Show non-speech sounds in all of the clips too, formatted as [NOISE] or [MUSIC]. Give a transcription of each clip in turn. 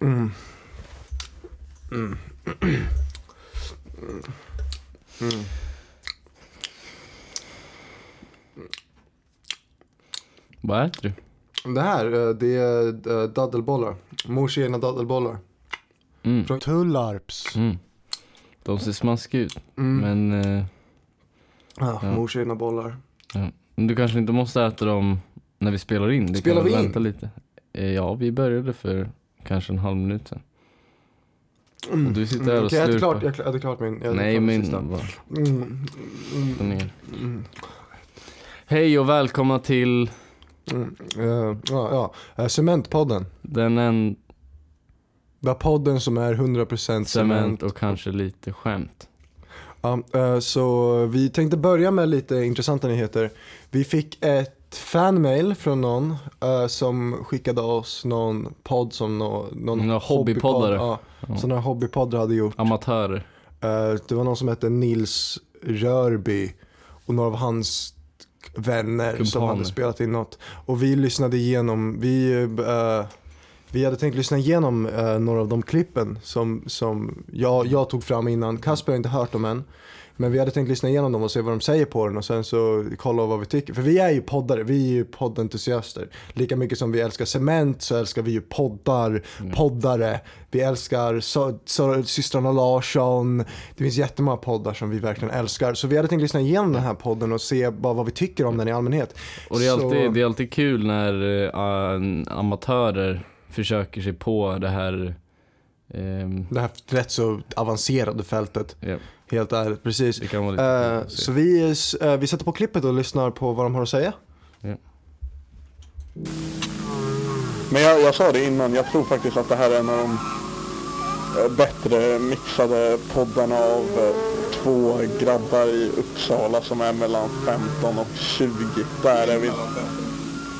Mm. Mm. Mm. Vad äter du? Det här, eh, det är eh, daddelbollar. Mors egna daddelbollar. Mm. Från Tullarps. Mm. De ser smaskiga ut, Mm. men eh, Ja, Ja. mors egna bollar. men du kanske inte måste äta dem när vi spelar in? Det Spelar vi in? vänta lite. Eh, ja, vi började för kanske en halv minut sedan. Mm. Och du sitter här och Okej, jag äter slurpar. klart, jag äter klart min. Jag äter Nej klart min sista. va, Mm. Mm. Mm. Hej och välkomna till Mm. Eh, ja, ja. Eh, Cementpodden. den en Det är podden som är 100% cement. cement och kanske lite skämt. Ja, eh, så vi tänkte börja med lite intressanta nyheter. Vi fick ett fanmail från någon eh, som skickade oss någon podd som nå, någon Några hobbypoddare. Ja, Ja. som några hobbypoddar hade gjort. Amatörer. Eh, det var någon som hette Nils Rörby och några av hans vänner som Kumpaner. hade spelat in något. Och vi lyssnade igenom, vi, eh, vi hade tänkt lyssna igenom några av de klippen som, som jag, jag tog fram innan. Kasper har inte hört dem än. Men vi hade tänkt lyssna igenom dem och se vad de säger på den och sen så kolla vad vi tycker. För vi är ju poddare, vi är ju poddentusiaster. Lika mycket som vi älskar cement så älskar vi ju poddar, poddare. Vi älskar så, så, systrarna Larsson. Det finns jättemånga poddar som vi verkligen älskar. Så vi hade tänkt lyssna igenom den här podden och se bara vad vi tycker om den i allmänhet. Och det är, Så- alltid, det är alltid kul när äh, amatörer försöker sig på det här ehm, Det här rätt så avancerade fältet, ja, helt ärligt. Precis. det kan vara lite se. så vi, eh, vi sätter på klippet och lyssnar på vad de har att säga. Men jag, jag sa det innan, jag tror faktiskt att det här är en av de eh, bättre mixade poddarna av två grabbar i Uppsala som är mellan 15 och 20. Där är vi.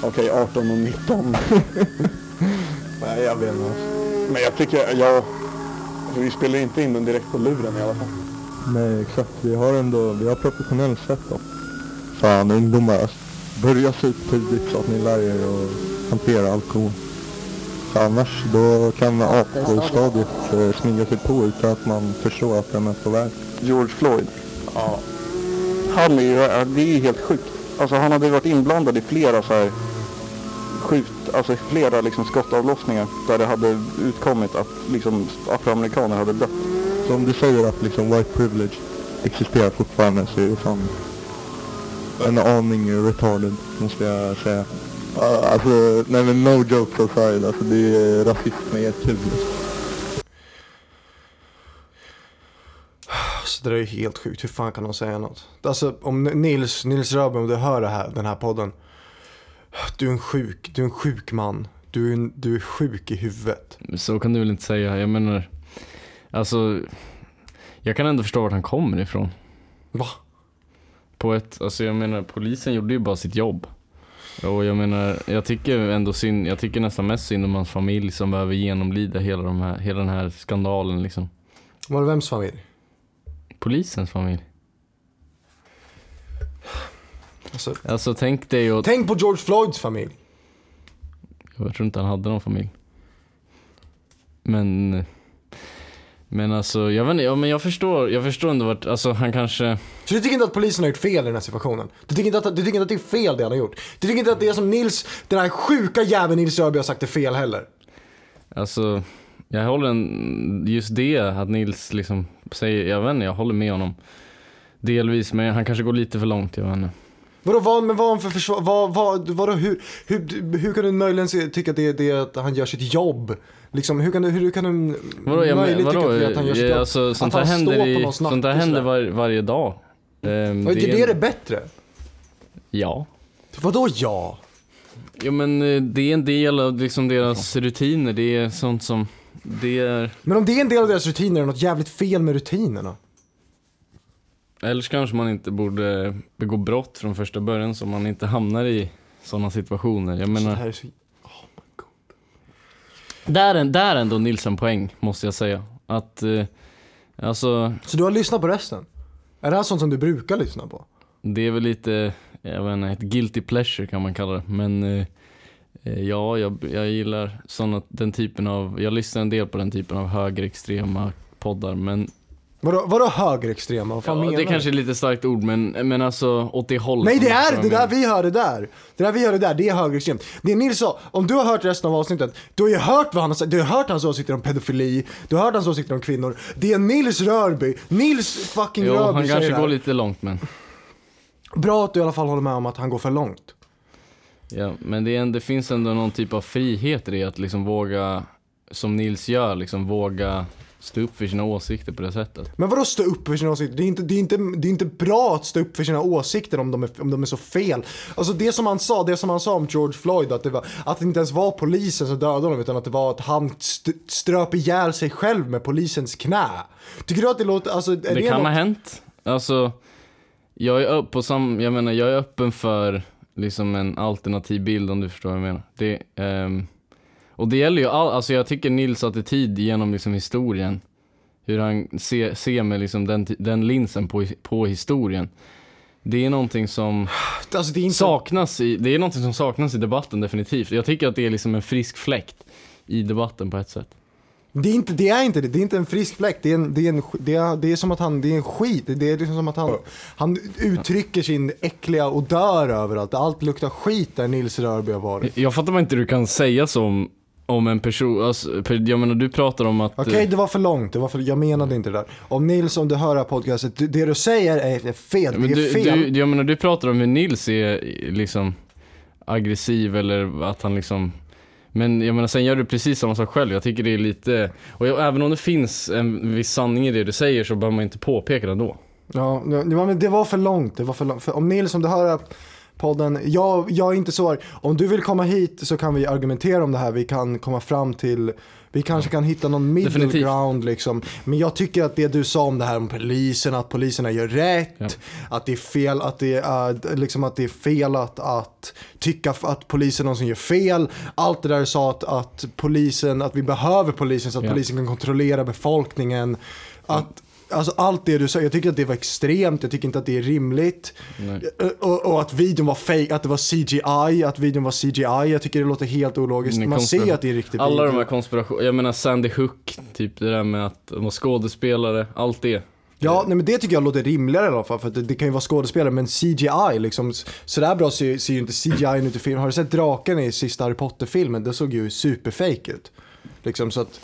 Okej, 18 och 19. [LAUGHS] Nej, jag vet inte. Men jag tycker, jag... Vi spelar inte in den direkt på luren i alla fall. Nej exakt, vi har ändå, vi har professionell setup. Fan ungdomar, börja supa tidigt så att ni lär er att hantera alkohol. För annars då kan AK-stadiet eh, smyga sig på utan att man förstår att den är på väg. George Floyd. Ja. Han är ju, det är ju helt sjukt. Alltså han hade varit inblandad i flera så här skjut, alltså flera liksom skottavlossningar där det hade utkommit att liksom afroamerikaner hade dött. Så om du säger att liksom white privilege existerar fortfarande så är det fan en aning retarded måste jag säga. Alltså, nej men no jokes aside, alltså det är rasism i ett huvud. Alltså det där är ju helt sjukt, hur fan kan de säga något? Alltså om Nils, Nils Röbe, om du hör det här, den här podden. Du är en sjuk, du är en sjuk man. Du är, en, du är sjuk i huvudet. Så kan du väl inte säga, jag menar, alltså, jag kan ändå förstå vart han kommer ifrån. Va? På ett, alltså jag menar, polisen gjorde ju bara sitt jobb. Och jag menar, jag tycker ändå synd, jag tycker nästan mest synd om hans familj som behöver genomlida hela, de här, hela den här skandalen liksom. Var det vems familj? Polisens familj. Alltså, Alltså tänk dig och, tänk på George Floyds familj. jag tror inte han hade någon familj. Men, men alltså, jag vet inte, ja, men jag förstår, jag förstår ändå vart, alltså han kanske Så du tycker inte att polisen har gjort fel i den här situationen? Du tycker inte att, du tycker inte att det är fel det han har gjort? Du tycker inte att det som Nils, den här sjuka jäveln Nils Röby har sagt är fel heller? Alltså, jag håller en, just det att Nils liksom säger, jag vet inte, jag håller med honom. Delvis, men han kanske går lite för långt, jag vet inte. Vadå, vad har han för försvar, vad, vad, vadå, hur, hur, hur kan du möjligen se, tycka att det, det är att han gör sitt jobb? Liksom, hur kan du, hur kan du Vadå, jag, men, möjligt tycka vadå, att det han gör sitt jobb? alltså, sånt att han står händer, på i, någon snack sånt här och händer var, varje dag. Ehm, Ja, det, det är det bättre? Ja. Vadå ja? Jo men eh, det är en del av liksom deras rutiner, det är sånt som, det är, Men om det är en del av deras rutiner, är det något jävligt fel med rutinerna? Eller så kanske man inte borde begå brott från första början så man inte hamnar i sådana situationer. Jag Så det menar, här är så... Oh my God. där, är- där är ändå Nils en poäng, måste jag säga. Att, eh, alltså, Så du har lyssnat på resten? Är det här sånt som du brukar lyssna på? Det är väl lite, jag vet inte, ett guilty pleasure kan man kalla det. Men eh, Eh, Ja, jag, jag gillar såna, den typen av, jag lyssnar en del på den typen av högerextrema poddar men Vadå, vadå högerextrema? Vad fan ja, menar det du? kanske är lite starkt ord men, men alltså åt det hållet. Nej det är det jag där vi hörde där. Det där vi hörde där, det är högerextremt. Det Nils sa, om du har hört resten av avsnittet, du har ju hört vad han har sagt, du har hört hans åsikter om pedofili, du har hört hans åsikter om kvinnor. Det är Nils Rörby, Nils fucking Jo, Rörby han kanske det går lite långt men. Bra att du i alla fall håller med om att han går för långt. Ja, men det, en, det finns ändå någon typ av frihet i det att liksom våga, som Nils gör, liksom våga stå upp för sina åsikter på det sättet. Men vadå stå upp för sina åsikter? Det är inte, det är inte, det är inte bra att stå upp för sina åsikter om de, är, om de är så fel. Alltså det som han sa, det som han sa om George Floyd, att det, var, att det inte ens var polisen som dödade honom utan att det var att han st- ströp ihjäl sig själv med polisens knä. Tycker du att det låter, alltså är Det, det, kan något- ha hänt. Alltså, jag är, upp på sam, jag menar, jag är öppen för liksom en alternativ bild om du förstår vad jag menar. Det, ehm, och det gäller ju all, alltså jag tycker Nils attityd genom liksom historien, hur han ser, ser med liksom den, den linsen på, på historien. Det är någonting som [SIGHS] Alltså det är inte... saknas i, det är någonting som saknas i debatten definitivt. Jag tycker att det är liksom en frisk fläkt i debatten på ett sätt. Det är inte det, är inte det. Det är inte en frisk fläkt. Det är, en, det är, en, det är, det är som att han, det är en skit. Det är liksom som att han, han uttrycker sin äckliga odör överallt. Allt luktar skit där Nils Rörby har varit. Jag fattar bara inte hur du kan säga så om, om en person, alltså, jag menar du pratar om att... Okej, det var för långt. Det var för, jag menade inte det där. Om Nils, om du hör det här podcastet, det du säger är fel. Det är du, fel. du, jag menar du pratar om hur Nils är liksom aggressiv eller att han liksom men jag menar sen gör du precis samma sak själv. Jag tycker det är lite, och jag, även om det finns en viss sanning i det du säger så behöver man inte påpeka det då. Ja, det var, det var för långt. Det var för långt. För om Nils, om du hör det här podden, jag, jag är inte så. Om du vill komma hit så kan vi argumentera om det här. Vi kan komma fram till, vi kanske kan hitta någon middle Definitivt. ground liksom. Men jag tycker att det du sa om det här om polisen, att poliserna gör rätt, Ja. att det är fel, att det är, liksom att det är fel att, att tycka att polisen är någon som gör fel. Allt det där du sa att, att polisen, att vi behöver polisen så att Ja. polisen kan kontrollera befolkningen. Att, Alltså allt det du sa, jag tycker att det var extremt, jag tycker inte att det är rimligt. Nej. Och, och att videon var fake, att det var CGI, att videon var CGI, jag tycker det låter helt ologiskt. Man ser att det är riktigt Alla video. de här konspirationerna, jag menar Sandy Hook, typ det där med att de var skådespelare, allt det. Ja, nej, men det tycker jag låter rimligare i alla fall, för det, det kan ju vara skådespelare, men CGI liksom, sådär bra ser, ser ju inte CGI ut i film. Har du sett draken i sista Harry Potter-filmen? Det såg ju superfake ut. Liksom så att,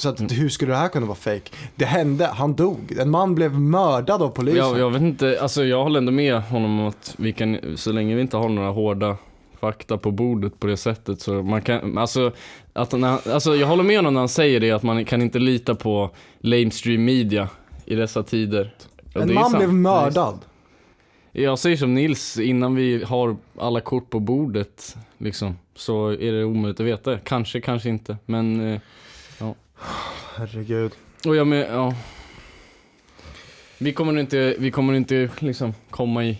så att Mm. hur skulle det här kunna vara fake? Det hände, han dog. En man blev mördad av polisen. Jag, jag vet inte, alltså jag håller ändå med honom om att vi kan, så länge vi inte har några hårda fakta på bordet på det sättet så man kan, alltså, att när, alltså jag håller med honom när han säger det att man kan inte lita på lamestream media i dessa tider. Och en man blev mördad. Jag säger som Nils, innan vi har alla kort på bordet liksom, så är det omöjligt att veta. Kanske, kanske inte, men eh, Herregud. Och jag med, ja. Vi kommer inte, vi kommer inte liksom komma i,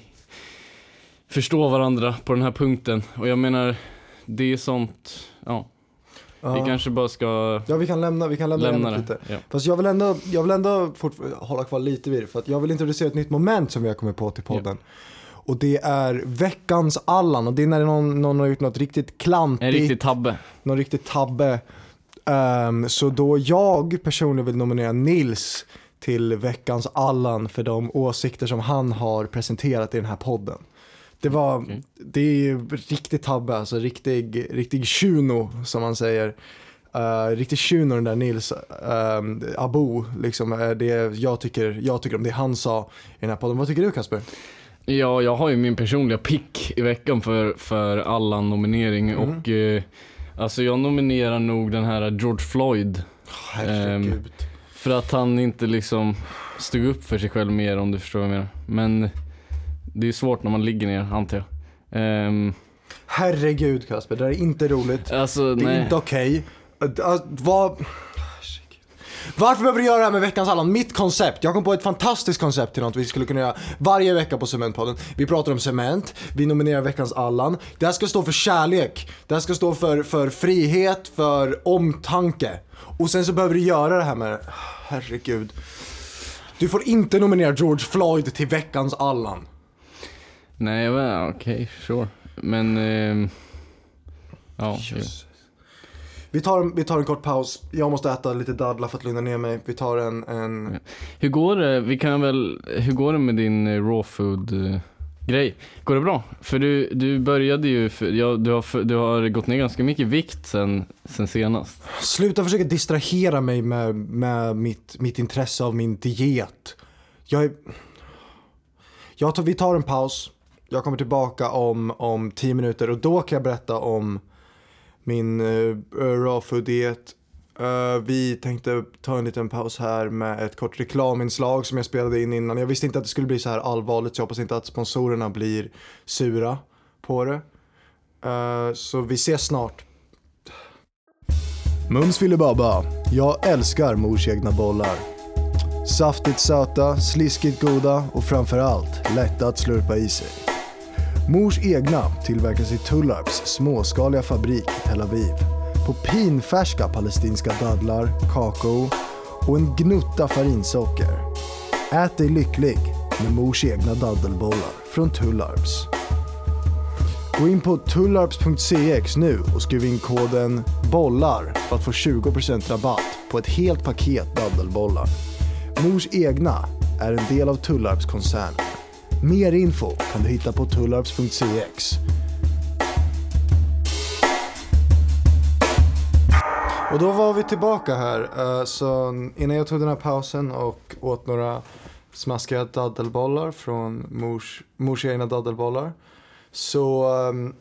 förstå varandra på den här punkten. Och jag menar, det är sånt, ja. Ja. Vi kanske bara ska Ja vi kan lämna, vi kan lämna, lämna det. lite. Ja. Fast jag vill ändå, jag vill ändå hålla kvar lite vid det. För att jag vill introducera ett nytt moment som vi har kommit på till podden. Och det är veckans Allan. Och det är när någon, någon har gjort något riktigt klantigt, En riktig tabbe. någon riktigt tabbe. Ehm, så då jag personligen vill nominera Nils till veckans Allan för de åsikter som han har presenterat i den här podden. Det var, Okej. det är ju riktigt tabbe, alltså riktig, riktig tjuno som man säger. Uh, riktigt tjuno den där Nils ehm, Abo, liksom, är det jag tycker, jag tycker om det han sa i den här podden. Vad tycker du Kasper? Ja, jag har ju min personliga pick i veckan för, för Allan-nominering Mhm. och eh, alltså jag nominerar nog den här George Floyd. Herregud. För att han inte liksom stod upp för sig själv mer om du förstår vad jag menar. Men det är svårt när man ligger ner antar jag. Ehm, Herregud Kasper, det där är inte roligt. alltså Det är nej. inte okej. Att- att- vad... Varför behöver du göra det här med veckans Allan? Mitt koncept. Jag kom på ett fantastiskt koncept till något vi skulle kunna göra varje vecka på Cementpodden. Vi pratar om cement, vi nominerar veckans Allan. Det här ska stå för kärlek. Det här ska stå för, för frihet, för omtanke. Och sen så behöver du göra det här med... Herregud. Du får inte nominera George Floyd till veckans Allan. Nej, okej, sure. Men ehm, Ja, jo. Vi tar, en- vi tar en kort paus. Jag måste äta lite dadlar för att lugna ner mig. Vi tar en, en... Hur går det, vi kan väl, hur går det med din eh, raw food eh, grej? Går det bra? För du, du började ju, för, ja, du, har, för, du har gått ner ganska mycket vikt sen, sen senast. Sluta försöka distrahera mig med, med mitt, mitt intresse av min diet. Jag är... Jag tar, vi tar en paus. Jag kommer tillbaka om, om 10 minuter och då kan jag berätta om min eh, eh, uh, raw food diet. Uh, eh, vi tänkte ta en liten paus här med ett kort reklaminslag som jag spelade in innan. Jag visste inte att det skulle bli så här allvarligt så jag hoppas inte att sponsorerna blir sura på det. Uh, så vi ses snart. Mums filibabba. Jag älskar mors egna bollar. Saftigt söta, sliskigt goda och framförallt lätta att slurpa i sig. Mors egna tillverkas i Tullarps småskaliga fabrik i Tel Aviv. På pinfärska palestinska dadlar, kakao och en gnutta farinsocker. Ät dig lycklig med mors egna daddelbollar från Tullarps. Gå in på tullarps.cx nu och skriv in koden BOLLAR för att få 20% rabatt på ett helt paket daddelbollar. Mors egna är en del av Tullarps-koncernen. Mer info kan du hitta på tullarps.cx. Och då var vi tillbaka här. Eh, Så innan jag tog den här pausen och åt några smaskiga daddelbollar från mors, mors egna daddelbollar. Så ehm,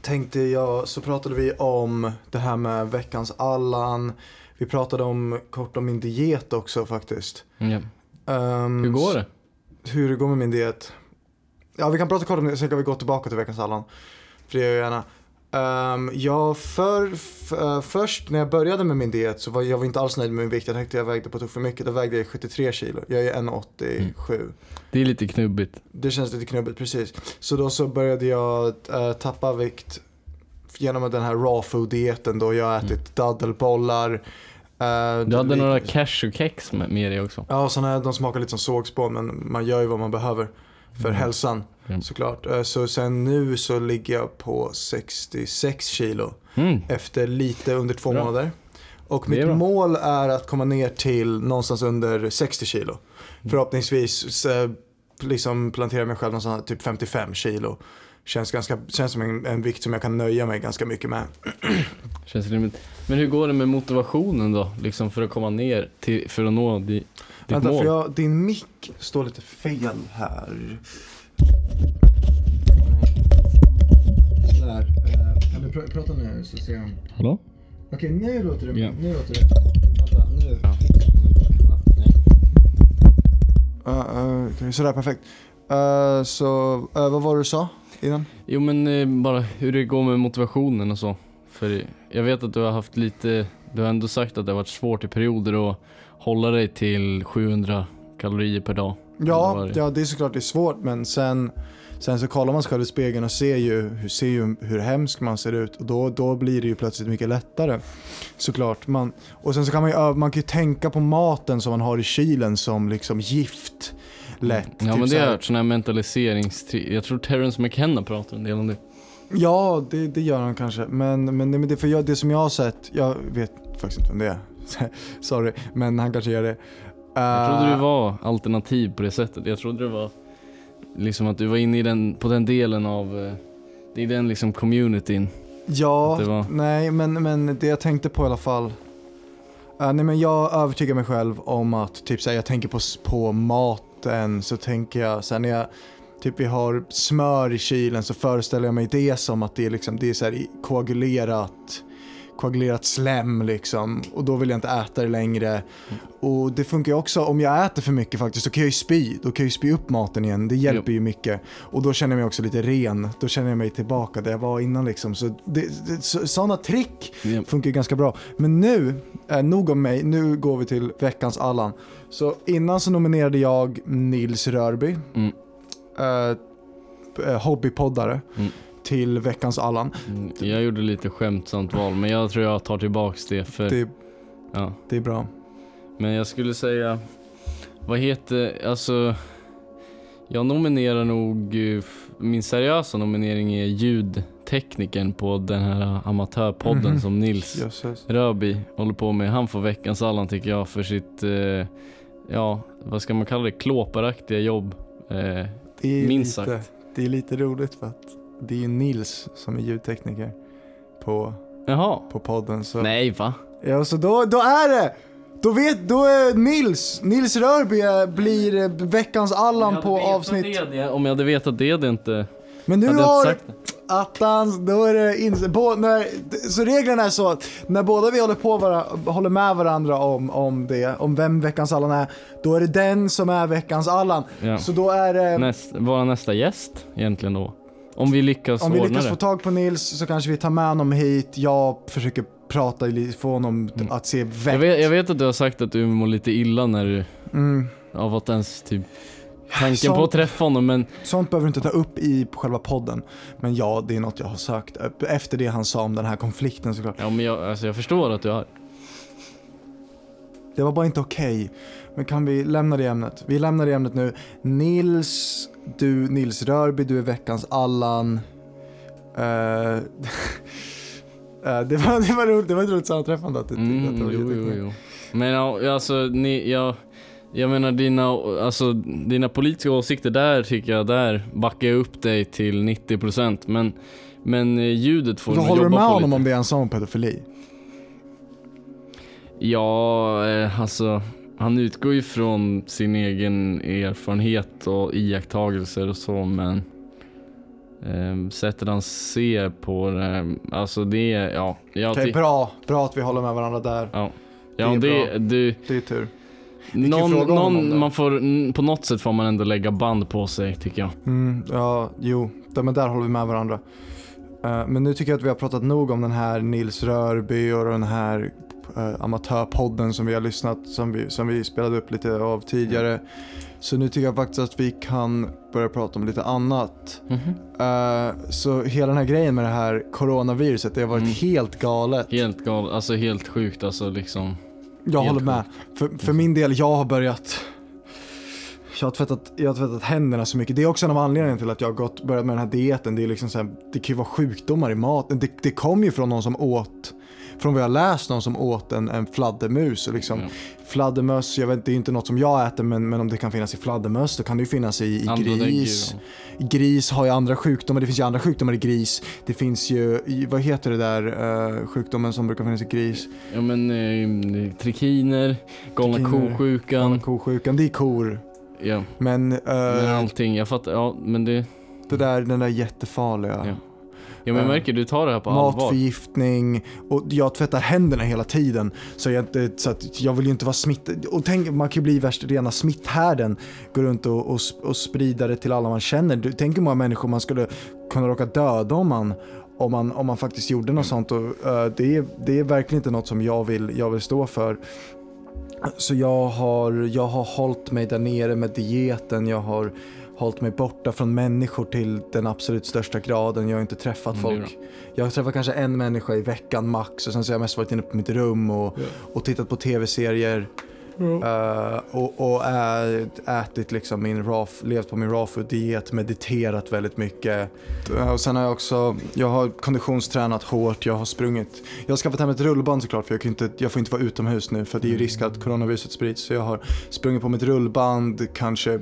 tänkte jag, så pratade vi om det här med veckans Allan. Vi pratade om, kort om min diet också faktiskt. Ja. Ehm, Hur går det? Hur det går med min diet. Ja, vi kan prata kort om det, sen kan vi gå tillbaka till veckans Allan. För det gör jag gärna. Um, jag för, f- eh, först när jag började med min diet så var jag var inte alls nöjd med min vikt. Jag tänkte jag vägde på tok för mycket. Då vägde jag 73 kilo. Jag är 1,87. Det är lite knubbigt. Det känns lite knubbigt, precis. Så då så började jag eh, tappa vikt genom den här raw food dieten då. Jag har ätit daddelbollar. Eh, Du hade lik- några cashewkex med, med dig också. Ja, sådana här, de smakar lite som sågspån men man gör ju vad man behöver för Mm. hälsan Mm. såklart. Eh, Så sen nu så ligger jag på 66 kilo Mm. efter lite under två Bra. månader. Och Det är mitt bra. mål är att komma ner till någonstans under 60 kilo. Mm. Förhoppningsvis så, liksom plantera mig själv någonstans typ 55 kilo. Känns, ganska, känns som en, en vikt som jag kan nöja mig ganska mycket med. [CLEARS THROAT] Känns rimligt. Men hur går det med motivationen då? Liksom för att komma ner till, för att nå di, ditt Vänta, mål? för jag, din mick står lite fel här. Där. eh, Kan du pr- prata nu så ser jag. Hallå? Okej, nu låter det. Ja. Nu låter det. Vänta, nu. Ja. Uh, uh, sådär, perfekt. Uh, så, uh, vad var det du sa innan? Jo men eh, bara hur det går med motivationen och så. För jag vet att du har haft lite, du har ändå sagt att det har varit svårt i perioder att hålla dig till 700 kalorier per dag. Ja, ja, det är såklart det är svårt men sen, sen så kollar man sig själv i spegeln och ser ju, ser ju hur hemsk man ser ut och då, då blir det ju plötsligt mycket lättare. Såklart. Man, och sen så kan man ju, man kan ju tänka på maten som man har i kylen som liksom gift. Lätt. Ja Typ men det har jag hört, sån här mentaliserings... Jag tror Terrence McKenna pratar en del om det. Ja, det, det gör han kanske. Men, men, men det, för jag, det som jag har sett, jag vet faktiskt inte vem det är. [LAUGHS] Sorry, men han kanske gör det. Jag trodde Eh, du var alternativ på det sättet. Jag trodde det var liksom att du var inne i den, på den delen av, eh, i den liksom communityn. Ja, det var- nej men, men det jag tänkte på i alla fall. Uh, nej men jag övertygar mig själv om att typ så här, jag tänker på, s- inte än så tänker jag sen när jag Typ vi har smör i kylen så föreställer jag mig det som att det är liksom, det är så här koagulerat koagulerat slem liksom och då vill jag inte äta det längre. Och det funkar ju också, om jag äter för mycket faktiskt så kan jag ju spy, då kan jag ju spy upp maten igen, det hjälper ju mycket. Och då känner jag mig också lite ren, då känner jag mig tillbaka där jag var innan liksom. Så, det, det, så sådana trick Ja. funkar ju ganska bra. Men nu, eh, nog om mig, nu går vi till veckans Allan. Så innan så nominerade jag Nils Rörby, Mm. eh, eh, hobbypoddare, Mm. Till veckans Allan. Mm, Jag gjorde lite skämtsamt val, men jag tror jag tar tillbaks det för, Det, ja. det är bra. Men jag skulle säga, vad heter, alltså Jag nominerar nog, eh, min seriösa nominering är ljud ljudteknikern på den här amatörpodden Mhm. som Nils Jösses. Röby håller på med. Han får veckans Allan tycker jag för sitt, eh, ja vad ska man kalla det, klåparaktiga jobb. Eh, Minst lite, sagt. Det är lite roligt för att det är ju Nils som är ljudtekniker på, jaha. på podden. Så. Nej va? Ja, så då, då är det! Då vet, då är Nils, Nils Rörby blir veckans Allan på avsnitt. Det, om jag hade vetat det jag inte, Men nu har det. attans, då är det ins- på, när, Så reglerna är så att när båda vi håller, på vara, håller med varandra om, om det, om vem veckans Allan är, då är det den som är veckans Allan. Ja. Så då är det, Näst, vara nästa gäst egentligen då? Om vi lyckas om vi ordna lyckas det. få tag på Nils så kanske vi tar med honom hit. Jag försöker prata, få honom Mm. att se Jag väck. vet, jag vet att du har sagt att du mår lite illa när du, Mm. av att ens typ Tanken Sånt- på att träffa honom men Sånt behöver du inte ta upp i själva podden. Men ja, det är något jag har sökt. Efter det han sa om den här konflikten såklart. Ja men jag, alltså jag förstår att du har Det var bara inte okej. Men kan vi lämna det ämnet? Vi lämnar det ämnet nu. Nils, du, Nils Rörby, du är veckans Allan. Eh, [LAUGHS] det, var, det, var roligt, det var ett roligt sammanträffande. Att att det mm, var jo, jo, jo. Men ja, alltså ni, jag, jag menar dina, alltså dina politiska åsikter där tycker jag, där backar jag upp dig till 90% men men eh, ljudet får Då nog håller du jobba med på honom lite. om det är en sån pedofili? Ja, alltså han utgår ju från sin egen erfarenhet och iakttagelser och så men eh, sättet han ser på det, alltså det, ja. Jag ty- bra. Bra att vi håller med varandra där. Ja, Det ja är det, du, Det är tur. någon, någon, det. man får, på något sätt får man ändå lägga band på sig tycker jag. Mm, ja, jo, där, men där håller vi med varandra. Eh, men nu tycker jag att vi har pratat nog om den här Nils Rörby och den här uh, amatörpodden som vi har lyssnat, som vi, som vi spelade upp lite av tidigare. Så nu tycker jag faktiskt att vi kan börja prata om lite annat. Eh, så hela den här grejen med det här coronaviruset, det har varit Mm. helt galet. Helt galet, alltså helt sjukt alltså liksom. Jag Helt håller med. För, för min del, jag har börjat jag har, tvättat, jag har tvättat händerna så mycket. Det är också en av anledningarna till att jag har gått, börjat med den här dieten. Det, är liksom så här, det kan ju vara sjukdomar i maten. Det, det kom ju från någon som åt, från vad jag läst, någon som åt en, en fladdermus. Och liksom, Ja. Fladdermöss, jag vet, det är inte något som jag äter men, men om det kan finnas i fladdermöss då kan det ju finnas i, i gris. Gris har ju andra sjukdomar, det finns ju andra sjukdomar i gris. Det finns ju, vad heter det där uh, sjukdomen som brukar finnas i gris? Ja men eh, trikiner, galna kosjukan. Galna kosjukan, det är kor. Ja, Men, eh, men allting. Jag fattar, ja men det, det där, den där jättefarliga. Ja. ja men jag Eh, märker du tar det här på allvar. Matförgiftning och jag tvättar händerna hela tiden. Så, jag, så att jag vill ju inte vara smittad. Och tänk, man kan ju bli värsta rena smitthärden. Gå runt och, och, och sprida det till alla man känner. Du, tänk hur många människor man skulle kunna råka döda om man, om man, om man faktiskt gjorde något sånt. Och, eh, det, är, det är verkligen inte något som jag vill, jag vill stå för. Så jag har, jag har hållit mig där nere med dieten. Jag har hållit mig borta från människor till den absolut största graden. Jag har inte träffat Mm, folk. Jag har träffat kanske en människa i veckan max och sen så har jag mest varit inne på mitt rum och, och tittat på tv-serier. Eh, och och ä, ätit liksom min raw, levt på min raw food diet, mediterat väldigt mycket. Eh, och sen har jag också, jag har konditionstränat hårt, jag har sprungit. Jag har skaffat hem ett rullband såklart för jag, kan inte, jag får inte vara utomhus nu för det är ju risk att coronaviruset sprids. Så jag har sprungit på mitt rullband kanske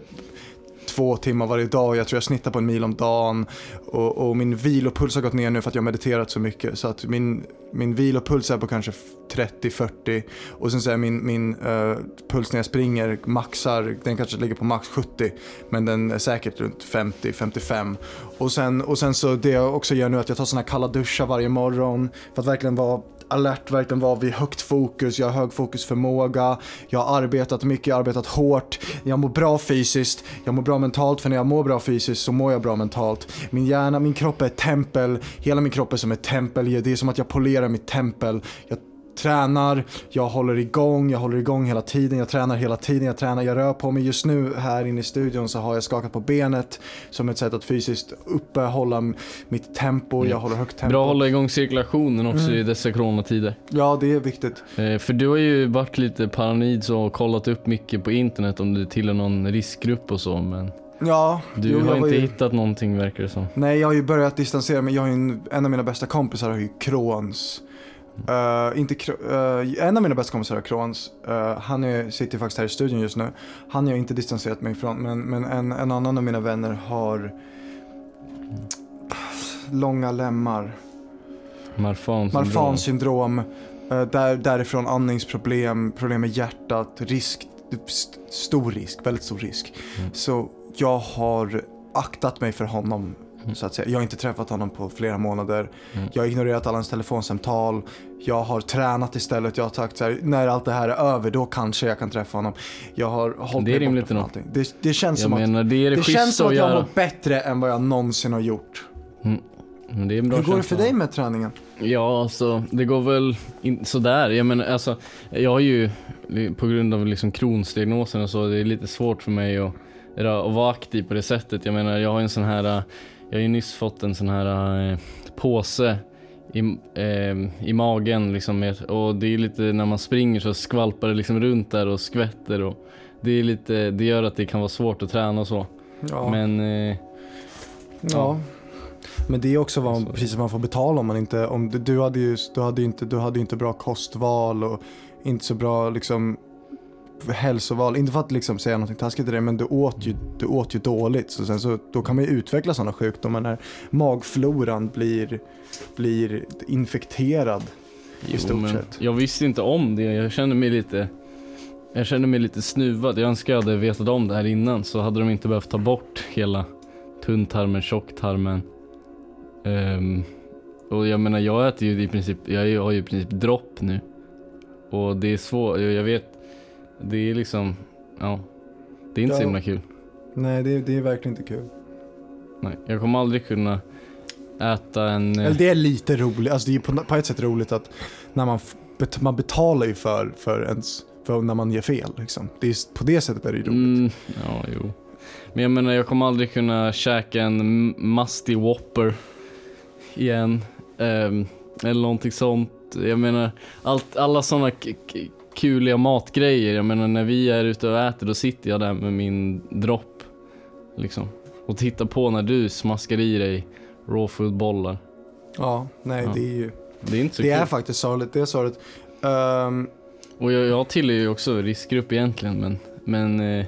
två timmar varje dag. Jag tror jag snittar på en mil om dagen. Och, och min vilopuls har gått ner nu för att jag har mediterat så mycket. Så att min, min vilopuls är på kanske 30-40. Och sen så är min, min uh, puls när jag springer maxar, den kanske ligger på max 70. Men den är säkert runt 50-55. Och sen, och sen så det jag också gör nu är att jag tar såna här kalla duschar varje morgon. För att verkligen vara alert, verkligen vara vid högt fokus, jag har hög fokusförmåga, jag har arbetat mycket, jag har arbetat hårt, jag mår bra fysiskt, jag mår bra mentalt för när jag mår bra fysiskt så mår jag bra mentalt. Min hjärna, min kropp är ett tempel, hela min kropp är som ett tempel, det är som att jag polerar mitt tempel. Jag tränar, jag håller igång, jag håller igång hela tiden, jag tränar hela tiden, jag tränar, jag rör på mig. Just nu här inne i studion så har jag skakat på benet som ett sätt att fysiskt uppehålla mitt tempo, jag håller högt tempo. Bra att hålla igång cirkulationen också Mm. i dessa coronatider. Ja, det är viktigt. Eh, för du har ju varit lite paranoid så och kollat upp mycket på internet om du tillhör någon riskgrupp och så men Ja, Du jo, har inte ju... hittat någonting verkar det som. Nej, jag har ju börjat distansera mig. Jag har en, en av mina bästa kompisar har ju Crohns. Eh, inte eh, en av mina bästa kompisar har Crohns. Eh, han är, sitter faktiskt här i studion just nu. Han har jag inte distanserat mig ifrån. Men, men en, en annan av mina vänner har långa lemmar. Marfan Marfans syndrom. eh, där, därifrån andningsproblem, problem med hjärtat, risk, st- stor risk, väldigt stor risk. Mm. Så jag har aktat mig för honom Mm. så att säga. Jag har inte träffat honom på flera månader. Mm. Jag har ignorerat alla hans telefonsamtal. Jag har tränat istället. Jag har sagt så här, när allt det här är över då kanske jag kan träffa honom. Jag har hållit Det är rimligt allting. Det, det känns Jag som att, menar det är det, det känns som att att jag mår bättre än vad jag någonsin har gjort. Men det är en bra Hur går det för känsla. dig med träningen? Ja, alltså det går väl in, sådär. Jag menar, alltså, jag har ju på grund av liksom Crohns-diagnosen och så, det är lite svårt för mig att, att vara aktiv på det sättet. Jag menar, jag har en sån här, jag har ju nyss fått en sån här eh, påse i, eh, i magen liksom och det är lite, när man springer så skvalpar det liksom runt där och skvätter och det är lite, det gör att det kan vara svårt att träna och så. Ja. Men eh, Ja. Men det är också vad, Alltså- priset man får betala om man inte, om du, du hade ju du hade inte, du hade inte bra kostval och inte så bra liksom hälsoval. Inte för att liksom säga något taskigt till dig men du åt ju, du åt ju dåligt. Så sen så, då kan man ju utveckla sådana sjukdomar när magfloran blir, blir infekterad. Jo, stort sett. Jag visste inte om det. Jag kände mig lite Jag kände mig lite snuvad. Jag önskar jag hade vetat om det här innan så hade de inte behövt ta bort hela tunntarmen, tjocktarmen. Ehm, och jag menar jag äter ju i princip, jag har ju i princip dropp nu. Och det är svårt, jag vet, det är liksom, ja. Det är inte så Ja. himla kul. Nej det, det är verkligen inte kul. Nej, jag kommer aldrig kunna äta en... eh, Eller det är lite roligt, alltså det är på, på ett sätt roligt att när man, man betalar ju för, för ens, för när man ger fel liksom. Det är, på det sättet är det ju roligt. Mm, ja, jo. Men jag menar, jag kommer aldrig kunna käka en Musty Whopper igen. Ehm, eller någonting sånt. Jag menar, allt, alla sådana kuliga matgrejer. Jag menar, när vi är ute och äter, då sitter jag där med min dropp. Liksom. Och tittar på när du smaskar i dig raw food bollar. Ja, nej Ja. det är ju, Det är inte så det kul. är faktiskt sorgligt, det är sorgligt. Um... Och jag, jag tillhör ju också riskgrupp egentligen men, men eh,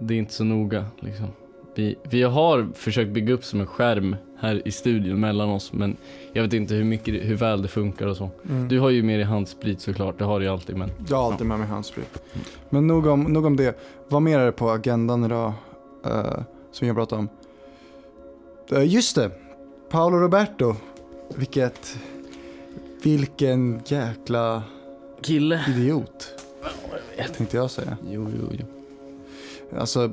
det är inte så noga liksom. Vi, vi har försökt bygga upp som en skärm här i studion mellan oss men jag vet inte hur, mycket, hur väl det funkar och så. mm. Du har ju med dig handsprit såklart, det har du ju alltid men Jag har alltid med mig handsprit. Men nog om, nog om det. Vad mer är det på agendan idag eh, som jag pratar om? Eh, just det, Paolo Roberto. Vilket, vilken jäkla Kille! idiot. Tänkte jag säga. Jo, jo, jo. Alltså,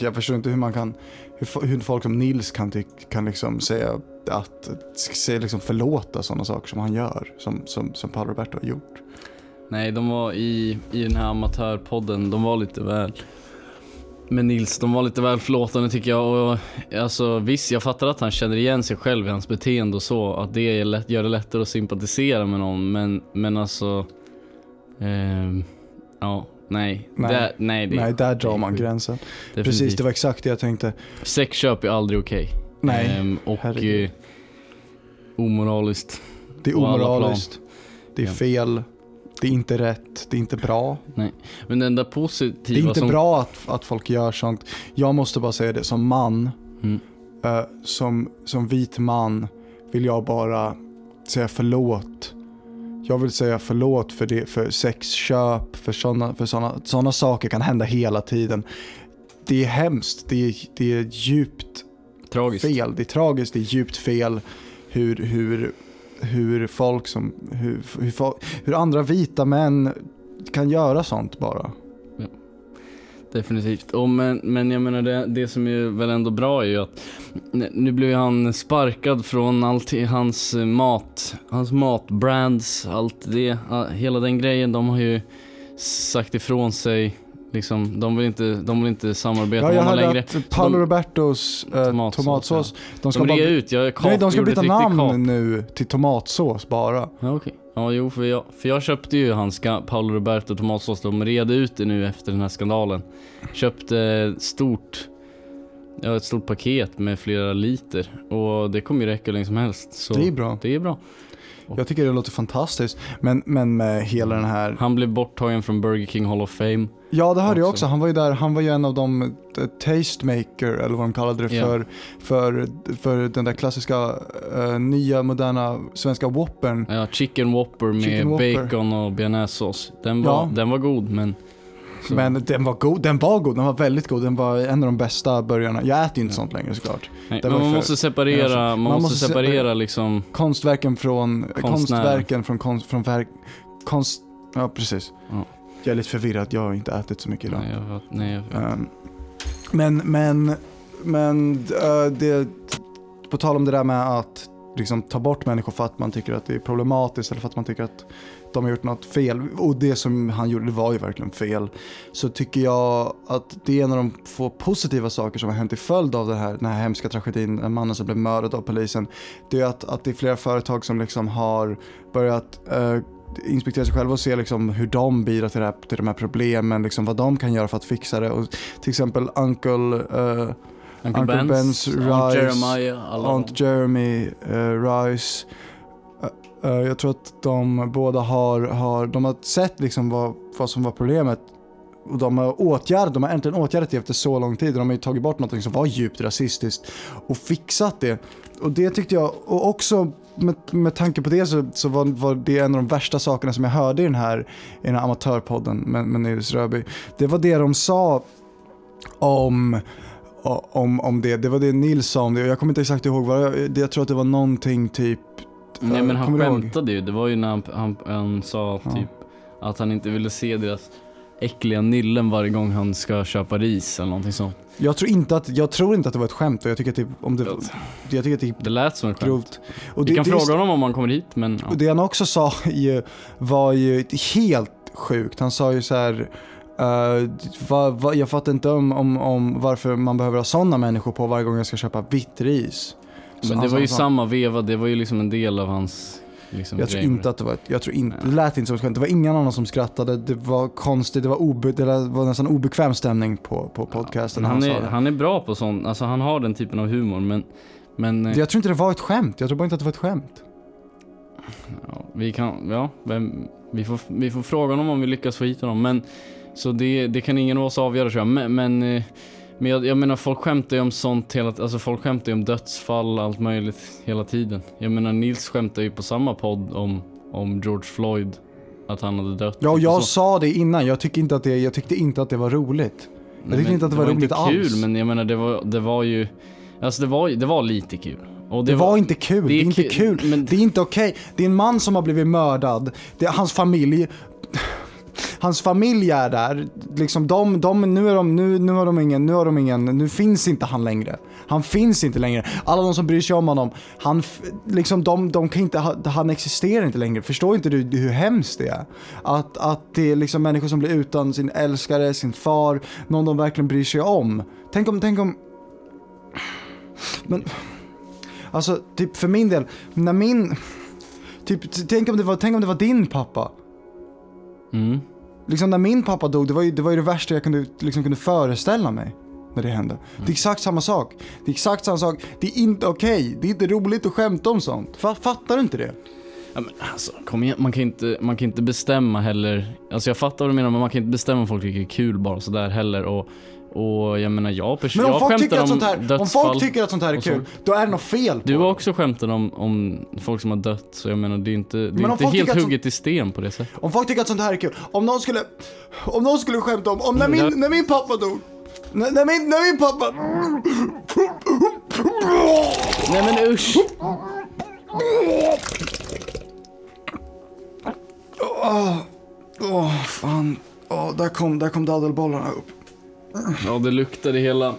jag förstår inte hur man kan, hur, hur folk som Nils kan, kan liksom säga att, säga liksom förlåta sådana saker som han gör, som, som, som Paolo Roberto har gjort. Nej, de var i, i den här amatörpodden, de var lite väl men Nils, de var lite väl förlåtande tycker jag. Och, alltså, visst, jag fattar att han känner igen sig själv i hans beteende och så. Att det är lätt, gör det lättare att sympatisera med någon. Men, men alltså... Eh, ja, nej. Nej. Det, nej, det, Nej, där drar man gränsen. definitivt. Precis, det var exakt det jag tänkte. Sexköp är aldrig okej. Nej, Ehm, och herregud. eh, omoraliskt. det är omoraliskt, det är fel, det är inte rätt, det är inte bra. Men det enda Det är positiva inte som... bra att, att folk gör sånt. Jag måste bara säga det, som man, Mm. eh, som, som vit man vill jag bara säga förlåt. Jag vill säga förlåt för, det, för sexköp, för sådana för såna, såna saker kan hända hela tiden. Det är hemskt, det är, det är djupt Tragiskt. fel, det är tragiskt, det är djupt fel hur, hur, hur folk som, hur, hur, hur andra vita män kan göra sånt bara. Definitivt. Och men, men jag menar det, det som är väl ändå bra är ju att nu blev ju han sparkad från allt hans eh, mat, hans matbrands, allt det, hela den grejen. De har ju sagt ifrån sig liksom, de vill inte, de vill inte samarbeta Ja, med jag honom längre. att Paolo de- Robertos eh, Tomatsås, tomatsås, de ska De bara... ut, jag Nej, de ska byta namn kap. nu till tomatsås bara. Ja, okej. Ja, jo, för jag, för jag köpte ju hans Paolo Roberto tomatsås. De red ut det nu efter den här skandalen. Köpte stort, ja, ett stort paket med flera liter. Och det kommer ju räcka hur länge som helst. Det är bra. det är bra. Jag tycker det låter fantastiskt. Men, men med hela den här... Han blev borttagen från Burger King Hall of Fame. Ja, det hörde jag också. Han var ju där, han var ju en av de eh, tastemaker, eller vad de kallade det Ja. för, för, för den där klassiska eh, nya moderna svenska whoppern. Ja, chicken whopper med Chicken Whopper. bacon och bearnaisesås. Den var, Ja. den var god men... Men den var god, den var god, den var väldigt god. Den var en av de bästa burgarna. Jag äter ju inte Ja. sånt längre såklart. Nej, men man för- måste separera, man, Man måste måste separera liksom... Konstverken från, Konstnären. konstverken från konst, från verk, konst, ja precis. Ja. Jag är lite förvirrad, jag har inte ätit så mycket idag. Nej, jag, vet- nej, jag, vet. Ehm, men, men, men eh, det, på tal om det där med att liksom ta bort människor för att man tycker att det är problematiskt eller för att man tycker att de har gjort något fel. Och det som han gjorde var ju verkligen fel. Så tycker jag att det är en av de få positiva saker som har hänt i följd av det här, den här hemska tragedin, en mannen som blev mördad av polisen. Det är att, att det är flera företag som liksom har börjat uh, inspektera sig själva och se liksom hur de bidrar till, det här, till de här problemen, liksom vad de kan göra för att fixa det. Och till exempel Uncle, uh, Uncle, Uncle Ben's, Ben's, Aunt Rice, Jeremiah, alla Aunt Jeremy, eh, Rice. Eh, eh, jag tror att de båda har, har, de har sett liksom vad, vad som var problemet. Och de har åtgärdat, de har äntligen åtgärdat det efter så lång tid. De har ju tagit bort något som var djupt rasistiskt och fixat det. Och det tyckte jag, och också med, med tanke på det så, så var, var det en av de värsta sakerna som jag hörde i den här, i den här amatörpodden med, med Nils Röby. Det var det de sa om om, om det. Det var det Nils sa om det. Jag kommer inte exakt ihåg vad jag, jag tror att det var någonting typ Nej men han skämtade ju, det var ju när han, han, han sa Ja. typ att han inte ville se deras äckliga nyllen varje gång han ska köpa ris eller någonting sånt. Jag tror inte att, jag tror inte att det var ett skämt och jag tycker det, om det, Ja. jag tycker det är Det lät som ett skämt. grovt. Och Vi kan det, fråga honom om han kommer hit men ja. Och det han också sa [LAUGHS] ju, var ju helt sjukt. Han sa ju så här. Eh, va, va, jag fattar inte om, om, om varför man behöver ha sådana människor på varje gång jag ska köpa vitt ris. Så Men det var ju han sa- samma veva, det var ju liksom en del av hans liksom, Jag tror inte att det var jag tror inte, det lät inte som ett skämt. Det var ingen annan som skrattade. Det var konstigt, det var, obe, det var nästan obekväm stämning på, på podcasten när han, han, är, han är bra på sånt, alltså han har den typen av humor men, men eh, Jag tror inte det var ett skämt. Jag tror bara inte att det var ett skämt. ja, vi kan, ja, vem, vi, får, vi får fråga honom om vi lyckas få hit honom men så det, det kan ingen av oss avgöra tror jag. Men, men, eh, men jag, jag menar folk skämtar ju om sånt hela alltså folk skämtar ju om dödsfall allt möjligt hela tiden. Jag menar Nils skämtar ju på samma podd om, om George Floyd, att han hade dött. Ja, och och jag så. sa det innan. Jag, tycker inte att det, jag tyckte inte att det var roligt. Nej, tyckte inte att det var roligt inte kul, alls. men jag menar det var, det var ju, alltså det var, det var lite kul. Och Det, var, inte kul. Det är, inte ku- kul. Men Det är inte okej. Det är en man som har blivit mördad. Det är hans familj. Hans familj är där. Liksom de, de, nu, är de, nu, nu har de ingen, nu har de ingen, nu finns inte han längre. Han finns inte längre. Alla de som bryr sig om honom, han, liksom de, de kan inte, han existerar inte längre. Förstår inte du hur hemskt det är? Att, att det är liksom människor som blir utan sin älskare, sin far, någon de verkligen bryr sig om. Tänk om, tänk om... Men... Alltså, typ för min del, när min... Typ, tänk om det var, tänk om det var din pappa. mm. Liksom när min pappa dog, det var ju det, var ju det värsta jag kunde, liksom kunde föreställa mig. När det hände. Det är exakt samma sak. Det är exakt samma sak. Det är inte okej. Det är inte roligt att skämta om sånt. Fa- Fattar du inte det? Ja, men alltså, kom igen, man kan inte, man kan inte bestämma heller. Alltså jag fattar vad du menar, men man kan inte bestämma om folk tycker det är kul bara sådär heller. Och, och jag menar, jag personligen, om jag folk, tycker skämtar att om sånt här, om folk tycker att sånt här är kul, då är det något fel på Du har också skämtat om, om folk som har dött, så jag menar det är inte, det är inte helt hugget i sten på det sättet. Om folk tycker att sånt här är kul, om någon skulle, om någon skulle skämta om, om när min, när min pappa dog, när, när, min, när min pappa... Nej men usch! Åh, fan. Åh, där kom, där kom daddelbollarna upp. Ja det luktade hela,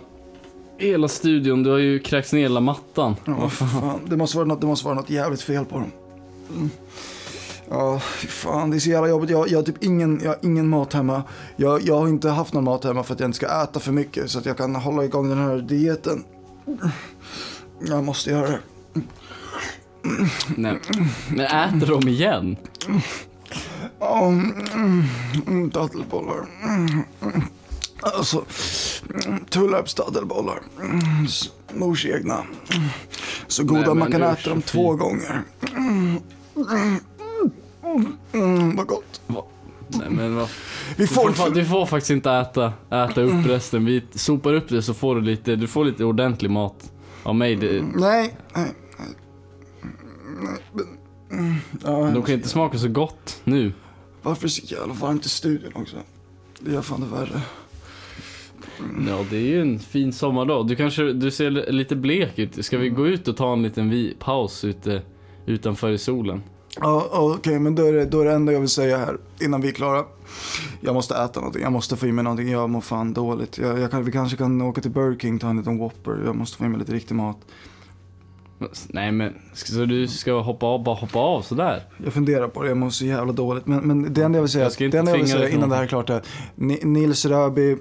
hela studion. Du har ju kräkts ner hela mattan. Ja, fan. Det måste vara något, det måste vara något jävligt fel på dem. Mm. Ja, fan det är så jävla jobbigt. Jag, jag har typ ingen, jag har ingen mat hemma. Jag, jag har inte haft någon mat hemma för att jag inte ska äta för mycket så att jag kan hålla igång den här dieten. Jag måste göra det. Nej. Men äter de igen? Ja, mm, mm, Dadelbollar. Mm. Alltså, mm, Tullarps dadelbollar. Mm, Mors egna. Mm, Så goda Nej, man kan äta dem två gånger. Mm, mm, mm, mm, vad gott. Nej men vad Vi Du får får, inte... fa- du får faktiskt inte äta, äta upp resten. Vi sopar upp det så får du lite, du får lite ordentlig mat av mig. Det, Nej, nej, nej. nej men, mm, ja, de kan inte smaka så gott nu. Varför är det så jävla varmt i studion också? Det gör fan det värre. Ja, det är ju en fin sommardag. Du kanske, du ser li- lite blek ut. Ska vi gå ut och ta en liten vi, paus ute, utanför i solen? Ja, okej, men då är, det, då är det enda jag vill säga här innan vi är klara. Jag måste äta någonting, jag måste få i mig någonting, jag mår fan dåligt. Jag, jag kan, vi kanske kan åka till Burger King, ta en liten Whopper, jag måste få i mig lite riktig mat. Nej men, så du ska hoppa av, bara hoppa av sådär? Jag funderar på det, jag mår så jävla dåligt. Men, men det enda jag vill säga, Jag det enda jag vill säga innan det här är klart är, Ni- Nils Röby,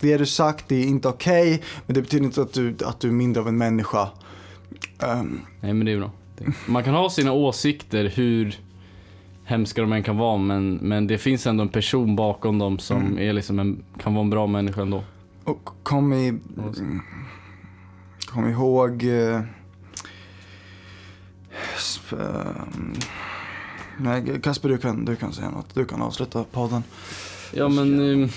det du sagt det är inte okej, men det betyder inte att du, att du är mindre av en människa. Ehm, Nej men det är bra. Man kan ha sina åsikter hur hemska de än kan vara men, men det finns ändå en person bakom dem som Mm. är liksom en, kan vara en bra människa ändå. Och kom, i, kom ihåg... Eh, sp, ehm, nej, Kasper du kan, du kan säga något. Du kan avsluta podden. Ja men... ehm,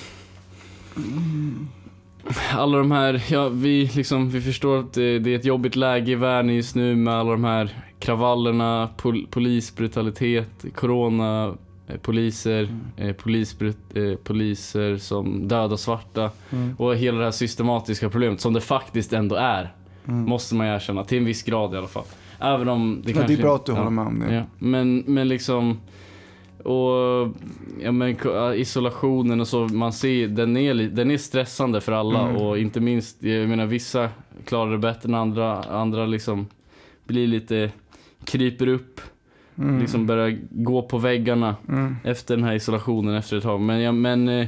[LAUGHS] alla de här, ja vi liksom, vi förstår att det, det är ett jobbigt läge i världen just nu med alla de här kravallerna, pol, polisbrutalitet, corona, eh, poliser, eh, polisbrut, eh, poliser som dödar svarta och hela det här systematiska problemet som det faktiskt ändå är. Måste man ju erkänna, till en viss grad i alla fall. Även om det Men kanske... det är bra att du ja. håller med om det. Ja, men, men liksom och ja, men, ja, isolationen och så, man ser den är, den är stressande för alla Mm. och inte minst, jag menar vissa klarar det bättre än andra, andra liksom blir lite, kryper upp, Mm. liksom börjar gå på väggarna Mm. efter den här isolationen efter ett tag. Men, jag, men eh,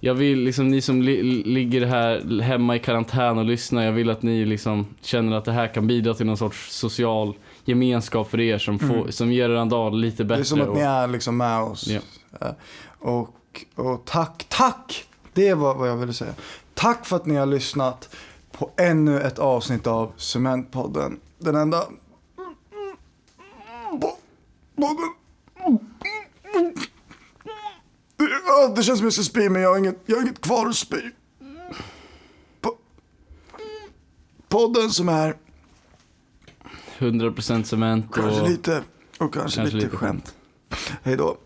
jag vill liksom, ni som li, ligger här hemma i karantän och lyssnar, jag vill att ni liksom känner att det här kan bidra till någon sorts social gemenskap för er som, får, som ger er en dag lite bättre. Mm. Det är som att och- ni är liksom med oss. Ja. Eh, Och, och tack, tack! Det var vad jag ville säga. Tack för att ni har lyssnat på ännu ett avsnitt av Cementpodden. Den enda... Det, känns som jag ska spy men jag har inget, jag har inget kvar att spy. Po- Podden som är 100% cement och kanske lite och kanske, kanske lite, lite skämt. Hej då.